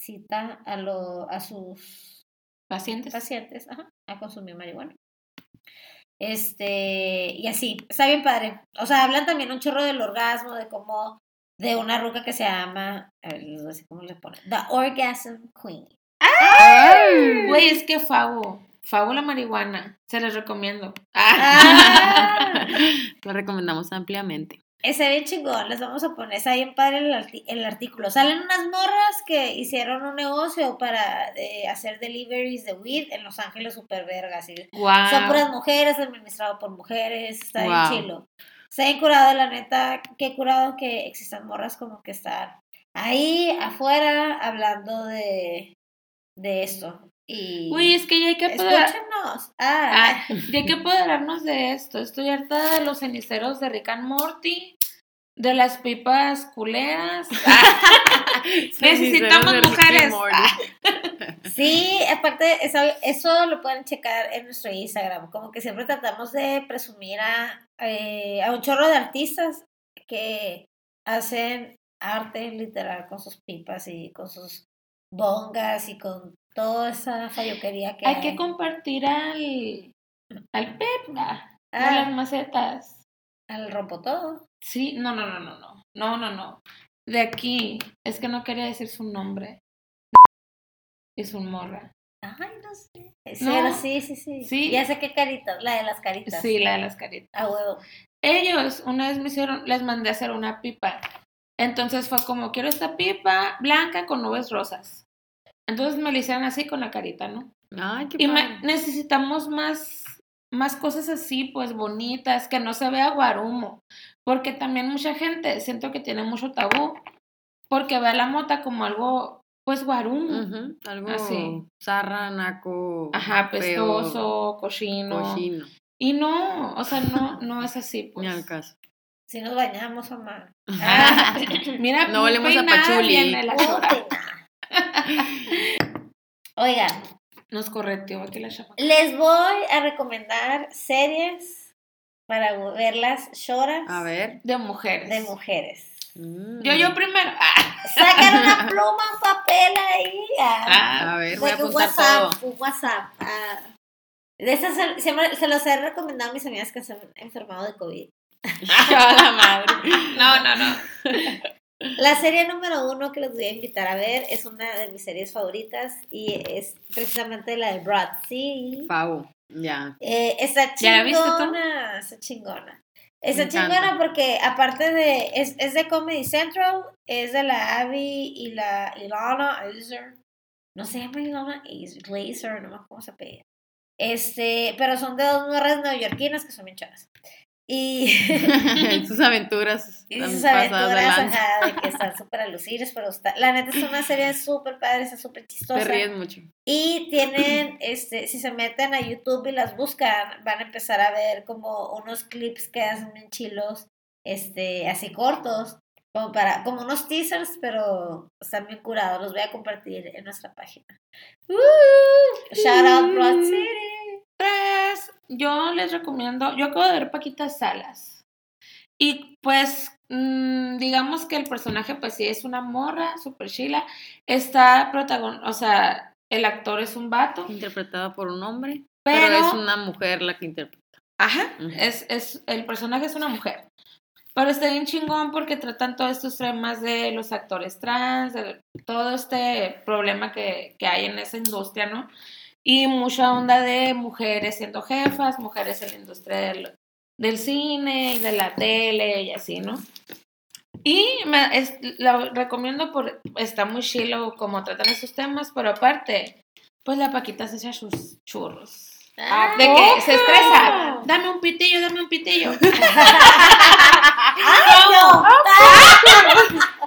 [SPEAKER 2] incita a, lo, a sus
[SPEAKER 3] Pacientes.
[SPEAKER 2] pacientes ajá, a consumir marihuana. Este, y así, está bien padre. O sea, hablan también un chorro del orgasmo, de cómo, de una ruca que se llama, a ver, les voy a decir cómo le ponen, The Orgasm Queen.
[SPEAKER 3] Güey, es que Favo. Favo la marihuana. Se les recomiendo.
[SPEAKER 2] Ah,
[SPEAKER 4] Lo recomendamos ampliamente.
[SPEAKER 2] Ese bien chingón, les vamos a poner, está bien padre el, artículo. Salen unas morras que hicieron un negocio para eh, hacer deliveries de weed en Los Ángeles super vergas. Y. Son puras mujeres, administrado por mujeres, está
[SPEAKER 4] Wow.
[SPEAKER 2] bien chilo. Está bien curado, la neta, qué curado que existan morras como que están ahí afuera hablando de, de esto. Y
[SPEAKER 3] Güey, es que ya hay que apoderar-
[SPEAKER 2] escúchenos. Ah,
[SPEAKER 3] Ah, ya hay que apoderarnos de esto. Estoy harta de los ceniceros de Rick and Morty, de las pipas culeras. Necesitamos
[SPEAKER 4] Rick and
[SPEAKER 3] mujeres. Ah,
[SPEAKER 2] Sí, aparte, eso, eso lo pueden checar en nuestro Instagram. Como que siempre tratamos de presumir a, eh, a un chorro de artistas que hacen arte literal con sus pipas y con sus bongas y con toda esa falloquería que hay.
[SPEAKER 3] hay que compartir al, al Pep ah, de
[SPEAKER 2] Ah.
[SPEAKER 3] las macetas.
[SPEAKER 2] al rompo todo.
[SPEAKER 3] Sí, no, no, no, no, no. No, no, no. De aquí. Es que no quería decir su nombre. Es un morra.
[SPEAKER 2] Ay, no sé. Sí,
[SPEAKER 3] No.
[SPEAKER 2] sí, sí, sí.
[SPEAKER 3] Sí.
[SPEAKER 2] Ya sé qué carita, la de las caritas.
[SPEAKER 3] Sí, la de las caritas.
[SPEAKER 2] A huevo.
[SPEAKER 3] Ellos una vez me hicieron, les mandé a hacer una pipa. Entonces fue como, quiero esta pipa blanca con nubes rosas. Entonces me la hicieron así con la carita, ¿no?
[SPEAKER 4] Ay, qué
[SPEAKER 3] Y me-
[SPEAKER 4] padre.
[SPEAKER 3] necesitamos más, más cosas así, pues bonitas, que no se vea guarumo. Porque también mucha gente siento que tiene mucho tabú. Porque ve a la mota como algo, pues guarumo.
[SPEAKER 4] Ujú, Algo
[SPEAKER 3] Así.
[SPEAKER 4] zarra, naco.
[SPEAKER 3] Ajá,
[SPEAKER 4] feo,
[SPEAKER 3] pestoso, cochino.
[SPEAKER 4] Cochino.
[SPEAKER 3] Y no, o sea, no, no es así, pues.
[SPEAKER 4] Ni al caso.
[SPEAKER 2] Si nos bañamos, mamá.
[SPEAKER 3] Ah, mira,
[SPEAKER 4] No
[SPEAKER 3] muy
[SPEAKER 4] olemos a pachuli.
[SPEAKER 2] Oigan,
[SPEAKER 3] Nos correteó aquí la chapa.
[SPEAKER 2] les voy a recomendar series para verlas lloras
[SPEAKER 4] A ver.
[SPEAKER 3] De mujeres.
[SPEAKER 2] de mujeres.
[SPEAKER 4] Mm.
[SPEAKER 3] Yo, yo primero. Ah,
[SPEAKER 2] Sacan una pluma, un papel ahí. ah,
[SPEAKER 3] ah,
[SPEAKER 4] A ver, voy a
[SPEAKER 2] un WhatsApp,
[SPEAKER 4] todo.
[SPEAKER 2] un WhatsApp. ah. De esas se- siempre se los he recomendado a mis amigas que se han enfermado de COVID.
[SPEAKER 3] a la madre. No, no, no.
[SPEAKER 2] La serie número uno que les voy a invitar a ver es una de mis series favoritas y es precisamente la de Broad Sea.
[SPEAKER 4] Pavo. Ya.
[SPEAKER 2] Eh, está chingona, está chingona. Está chingona porque aparte de, es, es de Comedy Central, es de la Abby y la Ilana Glazer. No se llama Ilana Glazer, no me acuerdo cómo se apellida. Este, pero son de dos morras neoyorquinas que son bien chavas. Y,
[SPEAKER 4] sus aventuras.
[SPEAKER 2] y sus aventuras, ajá, de que están súper alucines, pero está, la neta es una serie súper padre, está súper chistosa.
[SPEAKER 4] Te ríes mucho.
[SPEAKER 2] Y tienen, este, si se meten a YouTube y las buscan, van a empezar a ver como unos clips que hacen en chilos, este, así cortos, como para, como unos teasers, pero están bien curados. Los voy a compartir en nuestra página. ¡Uh! shout out Broad City.
[SPEAKER 3] Tres, yo les recomiendo, yo acabo de ver Paquita Salas. Y pues, mm, digamos que el personaje, pues sí, es una morra, super chila. Está protagon, o sea, el actor es un vato,
[SPEAKER 4] Interpretada por un hombre. Pero,
[SPEAKER 3] pero,
[SPEAKER 4] es una mujer la que interpreta.
[SPEAKER 3] ajá, es, es, el personaje es una mujer. Pero está bien chingón porque tratan todos estos temas de los actores trans, de todo este problema que, que hay en esa industria, ¿no? Y mucha onda de mujeres siendo jefas, mujeres en la industria del, cine y de la tele y así, ¿no? Y me, es, lo recomiendo por, está muy chilo como tratan esos temas, pero aparte, pues la Paquita se echa sus churros.
[SPEAKER 2] Ah,
[SPEAKER 3] De que se estresa, dame un pitillo, dame un pitillo.
[SPEAKER 2] no.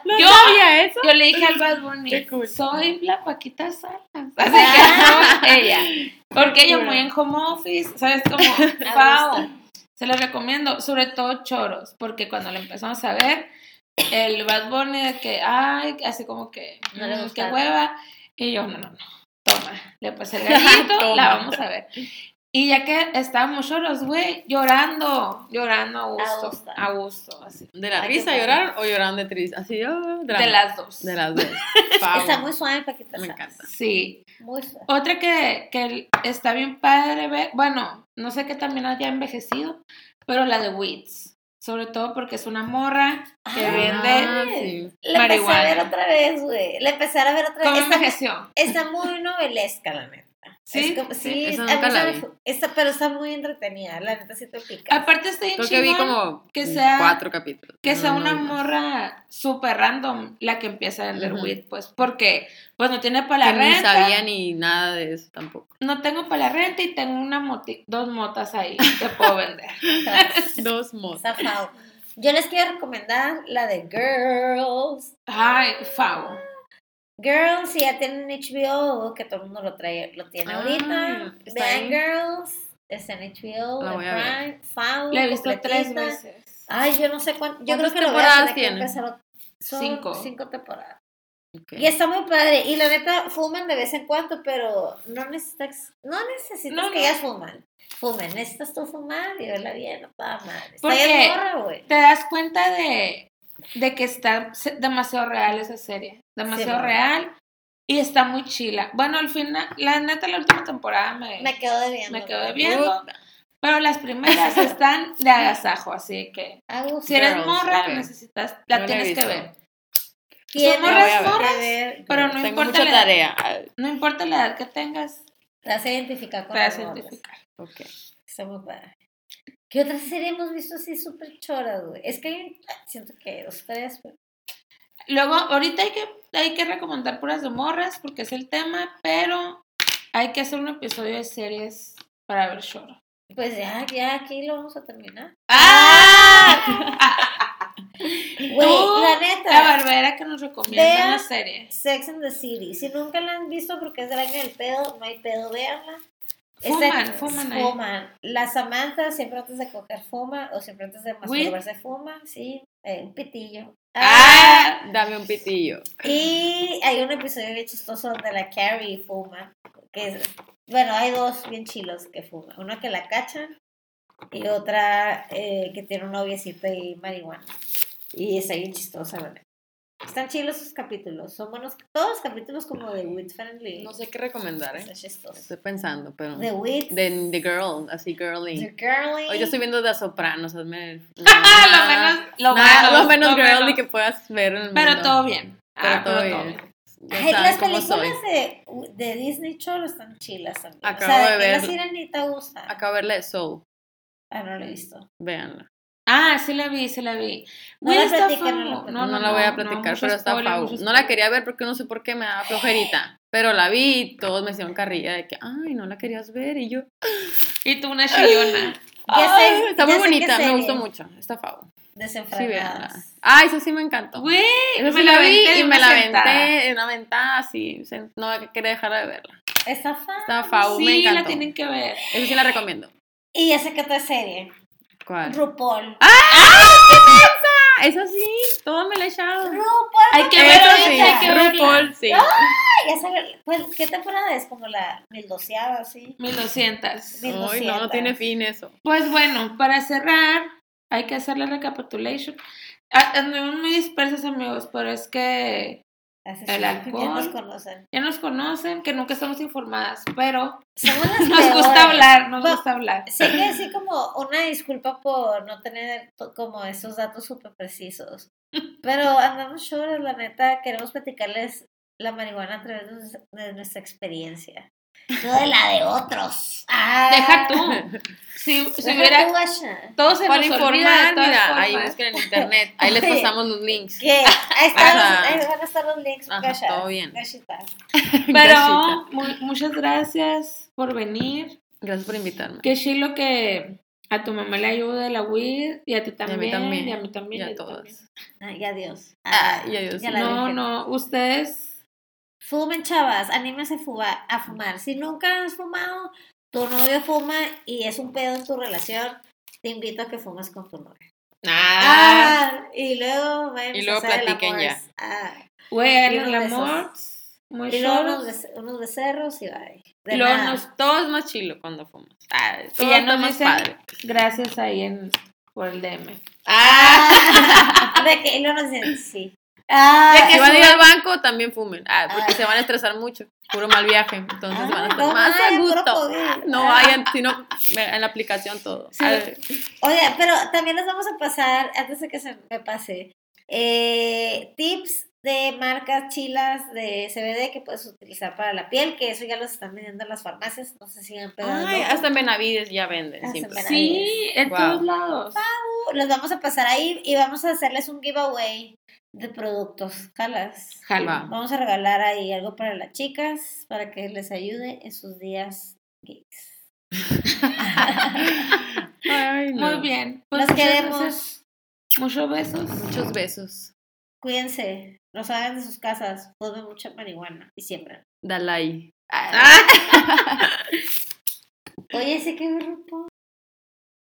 [SPEAKER 4] ¿No
[SPEAKER 3] Yo-
[SPEAKER 4] sabía eso?
[SPEAKER 3] Yo le dije al Bad Bunny,
[SPEAKER 4] cool.
[SPEAKER 3] soy la Paquita Salas. Así que soy ella. Porque ella muy en home office, ¿sabes? Como Fao. Se lo recomiendo, sobre todo choros, porque cuando lo empezamos a ver, el Bad Bunny de que, ay, así como que,
[SPEAKER 2] No le
[SPEAKER 3] mm, qué
[SPEAKER 2] gustaba.
[SPEAKER 3] hueva. Y yo, no, no, no, toma, le puse el gallito, la vamos a ver. Y ya que estábamos choros, güey, llorando, llorando a gusto, a gusto, así.
[SPEAKER 4] ¿De la
[SPEAKER 2] Ay, qué
[SPEAKER 4] risa lloraron o lloraron de triste? Así, oh.
[SPEAKER 3] De las dos.
[SPEAKER 4] De las dos.
[SPEAKER 2] Está muy suave Paquita
[SPEAKER 4] Me
[SPEAKER 2] Salas.
[SPEAKER 4] encanta.
[SPEAKER 3] Sí.
[SPEAKER 2] Muy suave.
[SPEAKER 3] Otra que, que está bien padre ver, bueno, no sé que también haya envejecido, pero la de Wits. Sobre todo porque es una morra que
[SPEAKER 2] Ah,
[SPEAKER 3] vende.
[SPEAKER 4] Sí.
[SPEAKER 2] La empecé a
[SPEAKER 3] marihuana.
[SPEAKER 2] ver otra vez, güey. La empecé a ver otra
[SPEAKER 3] ¿Cómo
[SPEAKER 2] vez. Está,
[SPEAKER 3] envejeció?
[SPEAKER 2] está muy novelesca, la neta.
[SPEAKER 3] Sí,
[SPEAKER 2] Es como-
[SPEAKER 4] sí,
[SPEAKER 2] sí,
[SPEAKER 4] nunca la vi.
[SPEAKER 2] está- pero está muy entretenida, la neta sí te pica.
[SPEAKER 3] Aparte está bien
[SPEAKER 4] Creo que vi como
[SPEAKER 3] que sea-
[SPEAKER 4] cuatro capítulos.
[SPEAKER 3] que
[SPEAKER 4] No,
[SPEAKER 3] sea
[SPEAKER 4] no
[SPEAKER 3] una
[SPEAKER 4] vi más.
[SPEAKER 3] morra súper random la que empieza a vender
[SPEAKER 4] Ujú.
[SPEAKER 3] weed, pues, porque pues no tiene para la
[SPEAKER 4] Que ni
[SPEAKER 3] renta,
[SPEAKER 4] sabía ni nada de eso tampoco.
[SPEAKER 3] no tengo para la renta y tengo una moti- dos motas ahí que puedo vender.
[SPEAKER 4] Dos motos.
[SPEAKER 2] Zafao. Yo les quiero recomendar la de Girls.
[SPEAKER 3] Ay, Favo.
[SPEAKER 2] Girls, si ya tienen HBO, que todo el mundo lo trae, lo tiene
[SPEAKER 4] Ah,
[SPEAKER 2] ahorita. Vean. Girls, está en HBO,
[SPEAKER 4] La
[SPEAKER 2] en
[SPEAKER 4] voy a ver.
[SPEAKER 2] Prime, Found,
[SPEAKER 3] La he visto tres veces.
[SPEAKER 2] Ay, yo no sé cuánto. Yo creo
[SPEAKER 4] ¿Cuántas
[SPEAKER 2] que lo voy a
[SPEAKER 4] temporadas
[SPEAKER 2] tener que
[SPEAKER 4] tiene?
[SPEAKER 2] empezar. ot- Son
[SPEAKER 3] Cinco.
[SPEAKER 2] cinco temporadas. Y está muy padre. Y la neta, fumen de vez en cuando, pero no necesitas, no necesitas
[SPEAKER 3] No,
[SPEAKER 2] que
[SPEAKER 3] no.
[SPEAKER 2] ellas fuman. Fumen, necesitas tú fumar y verla bien, no toda madre. Está
[SPEAKER 3] Porque-
[SPEAKER 2] bien morra, güey.
[SPEAKER 3] Te das cuenta de, de que está demasiado real esa serie. Demasiado
[SPEAKER 2] Sí,
[SPEAKER 3] real. Y está muy chila. Bueno, al final, la neta, la última temporada me,
[SPEAKER 2] Me quedo debiendo.
[SPEAKER 3] me quedo debiendo. Pero las primeras están de agasajo, así que si eres
[SPEAKER 4] Girls,
[SPEAKER 3] morra,
[SPEAKER 4] ok.
[SPEAKER 3] necesitas, la
[SPEAKER 4] No la
[SPEAKER 3] tienes que ver.
[SPEAKER 2] Tienes
[SPEAKER 3] morras,
[SPEAKER 2] que
[SPEAKER 3] morras,
[SPEAKER 2] ver,
[SPEAKER 3] pero no
[SPEAKER 4] Tengo
[SPEAKER 3] importa
[SPEAKER 4] mucha
[SPEAKER 3] la edad.
[SPEAKER 4] tarea.
[SPEAKER 3] No importa la edad que tengas,
[SPEAKER 2] Te vas a identificar con
[SPEAKER 3] te vas a identificar.
[SPEAKER 4] Ok.
[SPEAKER 2] Está muy padre. ¿Qué otra serie hemos visto así súper choras, güey? Es que hay- siento que dos, tres, pero...
[SPEAKER 3] Luego, ahorita hay que, hay que recomendar puras de morras porque es el tema, pero hay que hacer un episodio de series para ver Shoro.
[SPEAKER 2] Pues ya, ya aquí lo vamos a terminar.
[SPEAKER 3] ¡Ah!
[SPEAKER 2] Güey, la neta.
[SPEAKER 3] La barbera que nos recomienda una serie.
[SPEAKER 2] Sex and the City. Si nunca la han visto porque es del año del pedo, no hay pedo, véanla.
[SPEAKER 3] Fuman, fuman
[SPEAKER 2] fuman. La Samantha siempre antes de coger fuma o siempre antes de masturbarse fuma, sí, eh, un pitillo.
[SPEAKER 3] ¡Ah!
[SPEAKER 4] Dame un pitillo.
[SPEAKER 2] Y hay un episodio bien chistoso donde la Carrie fuma. Que es, bueno, hay dos bien chilos que fuman. Una que la cachan y otra eh, que tiene un noviecito y marihuana. Y está bien chistosa, neta. Están chilos sus capítulos. Son buenos. Todos los capítulos como de Wit Friendly.
[SPEAKER 4] No sé qué recomendar, ¿eh? Estoy pensando, pero...
[SPEAKER 2] The Wit.
[SPEAKER 4] De The Girl, así
[SPEAKER 2] The
[SPEAKER 4] girly.
[SPEAKER 2] Girly.
[SPEAKER 4] Hoy yo estoy viendo The Sopranos, hazme...
[SPEAKER 3] Ah, lo menos, lo
[SPEAKER 4] nada-
[SPEAKER 3] menos,
[SPEAKER 4] lo menos
[SPEAKER 3] lo
[SPEAKER 4] girly
[SPEAKER 3] menos.
[SPEAKER 4] que puedas ver en el
[SPEAKER 3] Pero todo bien.
[SPEAKER 4] Pero
[SPEAKER 3] Ah,
[SPEAKER 4] todo
[SPEAKER 3] pero
[SPEAKER 4] bien.
[SPEAKER 3] todo bien.
[SPEAKER 4] Ya
[SPEAKER 2] Ay,
[SPEAKER 4] saben
[SPEAKER 2] las películas de, de Disney Cholo están chilas también.
[SPEAKER 4] Acabo
[SPEAKER 2] o sea,
[SPEAKER 4] de
[SPEAKER 2] de, que la
[SPEAKER 4] ver-
[SPEAKER 2] sirenita gusta.
[SPEAKER 4] Acabo de verla de Soul,
[SPEAKER 2] Ah, no lo he visto.
[SPEAKER 4] véanla.
[SPEAKER 3] Ah, sí la vi, sí la vi.
[SPEAKER 2] No la
[SPEAKER 3] está
[SPEAKER 2] platiquen, no la
[SPEAKER 3] favo.
[SPEAKER 2] platiquen.
[SPEAKER 4] No, la voy a platicar, pero está fau. No la quería ver porque no sé por qué me daba flojerita. Pero la vi y todos me hicieron carrilla de que, ay, no la querías ver. Y yo,
[SPEAKER 3] Y tú una chillona.
[SPEAKER 4] "Ay,
[SPEAKER 2] sé-
[SPEAKER 4] está muy bonita, me gustó mucho. Está fau. Sí.
[SPEAKER 2] Desenfrenadas.
[SPEAKER 4] Ah, eso sí me encantó.
[SPEAKER 3] Güey,
[SPEAKER 4] Eso sí
[SPEAKER 3] me
[SPEAKER 4] la vi y me la aventé en una ventada así. No quería dejar de verla.
[SPEAKER 2] Está fan.
[SPEAKER 4] Está fau, me
[SPEAKER 3] Sí, la
[SPEAKER 4] encantó.
[SPEAKER 3] tienen que ver.
[SPEAKER 4] Eso sí la recomiendo.
[SPEAKER 2] Y ya sé que otra serie.
[SPEAKER 4] ¿Cuál?
[SPEAKER 2] RuPaul.
[SPEAKER 4] Ah, esa sí, todo me la he echado.
[SPEAKER 2] RuPaul.
[SPEAKER 3] Hay que ver
[SPEAKER 4] Eso sí,
[SPEAKER 3] hay que verla.
[SPEAKER 4] RuPaul, sí.
[SPEAKER 2] Ay, ya sé, pues, ¿Qué temporada es? Como la 1200 así.
[SPEAKER 3] 1200.
[SPEAKER 2] Mil
[SPEAKER 4] Ay, no, no tiene fin eso.
[SPEAKER 3] Pues bueno, para cerrar, hay que hacer la recapitulation. Ah, Anduvimos muy dispersos, amigos, pero es que El alcohol.
[SPEAKER 2] Ya nos conocen.
[SPEAKER 3] ya nos conocen, que nunca estamos informadas, pero
[SPEAKER 2] Somos las
[SPEAKER 3] nos gusta hablar, nos
[SPEAKER 2] Bueno,
[SPEAKER 3] gusta hablar.
[SPEAKER 2] Sé que sí como una disculpa por no tener como esos datos súper precisos. Pero andamos sure, la neta, queremos platicarles la marihuana a través de nuestra experiencia. No de la de otros. Ah,
[SPEAKER 3] Deja tú. Si, si
[SPEAKER 2] Deja
[SPEAKER 3] hubiera
[SPEAKER 2] tú, Asha.
[SPEAKER 3] todo se
[SPEAKER 4] Para
[SPEAKER 3] nos olvida de
[SPEAKER 4] informar,
[SPEAKER 3] todas
[SPEAKER 4] mira, ahí busquen en internet. Ahí les pasamos los links.
[SPEAKER 2] ¿Qué? Ahí, están los- ahí van a estar los links.
[SPEAKER 4] Ajá, todo bien.
[SPEAKER 2] gachitas.
[SPEAKER 3] Pero mu- muchas gracias por venir.
[SPEAKER 4] Gracias por invitarme.
[SPEAKER 3] Qué chilo que a tu mamá le ayude la weed y a ti
[SPEAKER 4] mí
[SPEAKER 3] también.
[SPEAKER 4] también.
[SPEAKER 3] Y a mí también.
[SPEAKER 4] Y a todas.
[SPEAKER 3] también.
[SPEAKER 2] Ay, adiós.
[SPEAKER 4] Ah, y adiós.
[SPEAKER 2] la
[SPEAKER 3] No, no, ustedes
[SPEAKER 2] Fumen, chavas, anímense a fumar, a fumar. Si nunca has fumado, tu novio fuma y es un pedo en tu relación, te invito a que fumes con tu novio.
[SPEAKER 3] Ah,
[SPEAKER 2] Ah, y luego vayan
[SPEAKER 4] Y
[SPEAKER 2] a
[SPEAKER 4] luego platiquen
[SPEAKER 2] amor.
[SPEAKER 4] ya.
[SPEAKER 2] Ah, Y
[SPEAKER 3] el amor. Muy
[SPEAKER 2] y luego unos, becerros y bye. De
[SPEAKER 3] Y luego nos-
[SPEAKER 4] Todo es más chilo cuando fumas. Ah, todo
[SPEAKER 3] ya nos
[SPEAKER 4] más
[SPEAKER 3] dicen
[SPEAKER 4] padre.
[SPEAKER 3] gracias ahí en, por el DM.
[SPEAKER 2] Ah, de que, y luego nos dicen, sí. Ah,
[SPEAKER 3] De que
[SPEAKER 4] Si van a ir al banco, también fumen. Ah, porque
[SPEAKER 2] Ah.
[SPEAKER 4] se van a estresar mucho. Puro mal viaje. Entonces
[SPEAKER 2] Ah,
[SPEAKER 4] van a estar
[SPEAKER 2] no
[SPEAKER 4] más a gusto. No
[SPEAKER 2] Ah.
[SPEAKER 4] vayan, sino en la aplicación todo.
[SPEAKER 2] Sí. Oye, pero también les vamos a pasar, antes de que se me pase, eh, tips de marcas chilas de CBD que puedes utilizar para la piel, que eso ya los están vendiendo en las farmacias, no se sigan pegando.
[SPEAKER 4] Ay, hasta en Benavides ya venden.
[SPEAKER 3] Sí, en
[SPEAKER 4] Wow.
[SPEAKER 3] todos lados.
[SPEAKER 2] Los vamos a pasar ahí y vamos a hacerles un giveaway de productos. Jalas.
[SPEAKER 3] Jalo.
[SPEAKER 4] Va.
[SPEAKER 2] Vamos a regalar ahí algo para las chicas, para que les ayude en sus días gays.
[SPEAKER 4] Ay, no.
[SPEAKER 3] Muy bien. Pues
[SPEAKER 2] Los
[SPEAKER 3] muchas
[SPEAKER 2] queremos.
[SPEAKER 3] Muchos besos.
[SPEAKER 4] Muchos besos.
[SPEAKER 2] Cuídense, no salgan de sus casas, fumen mucha marihuana y siembran.
[SPEAKER 4] Dalai.
[SPEAKER 3] Ah.
[SPEAKER 2] Oye, sí que grupo.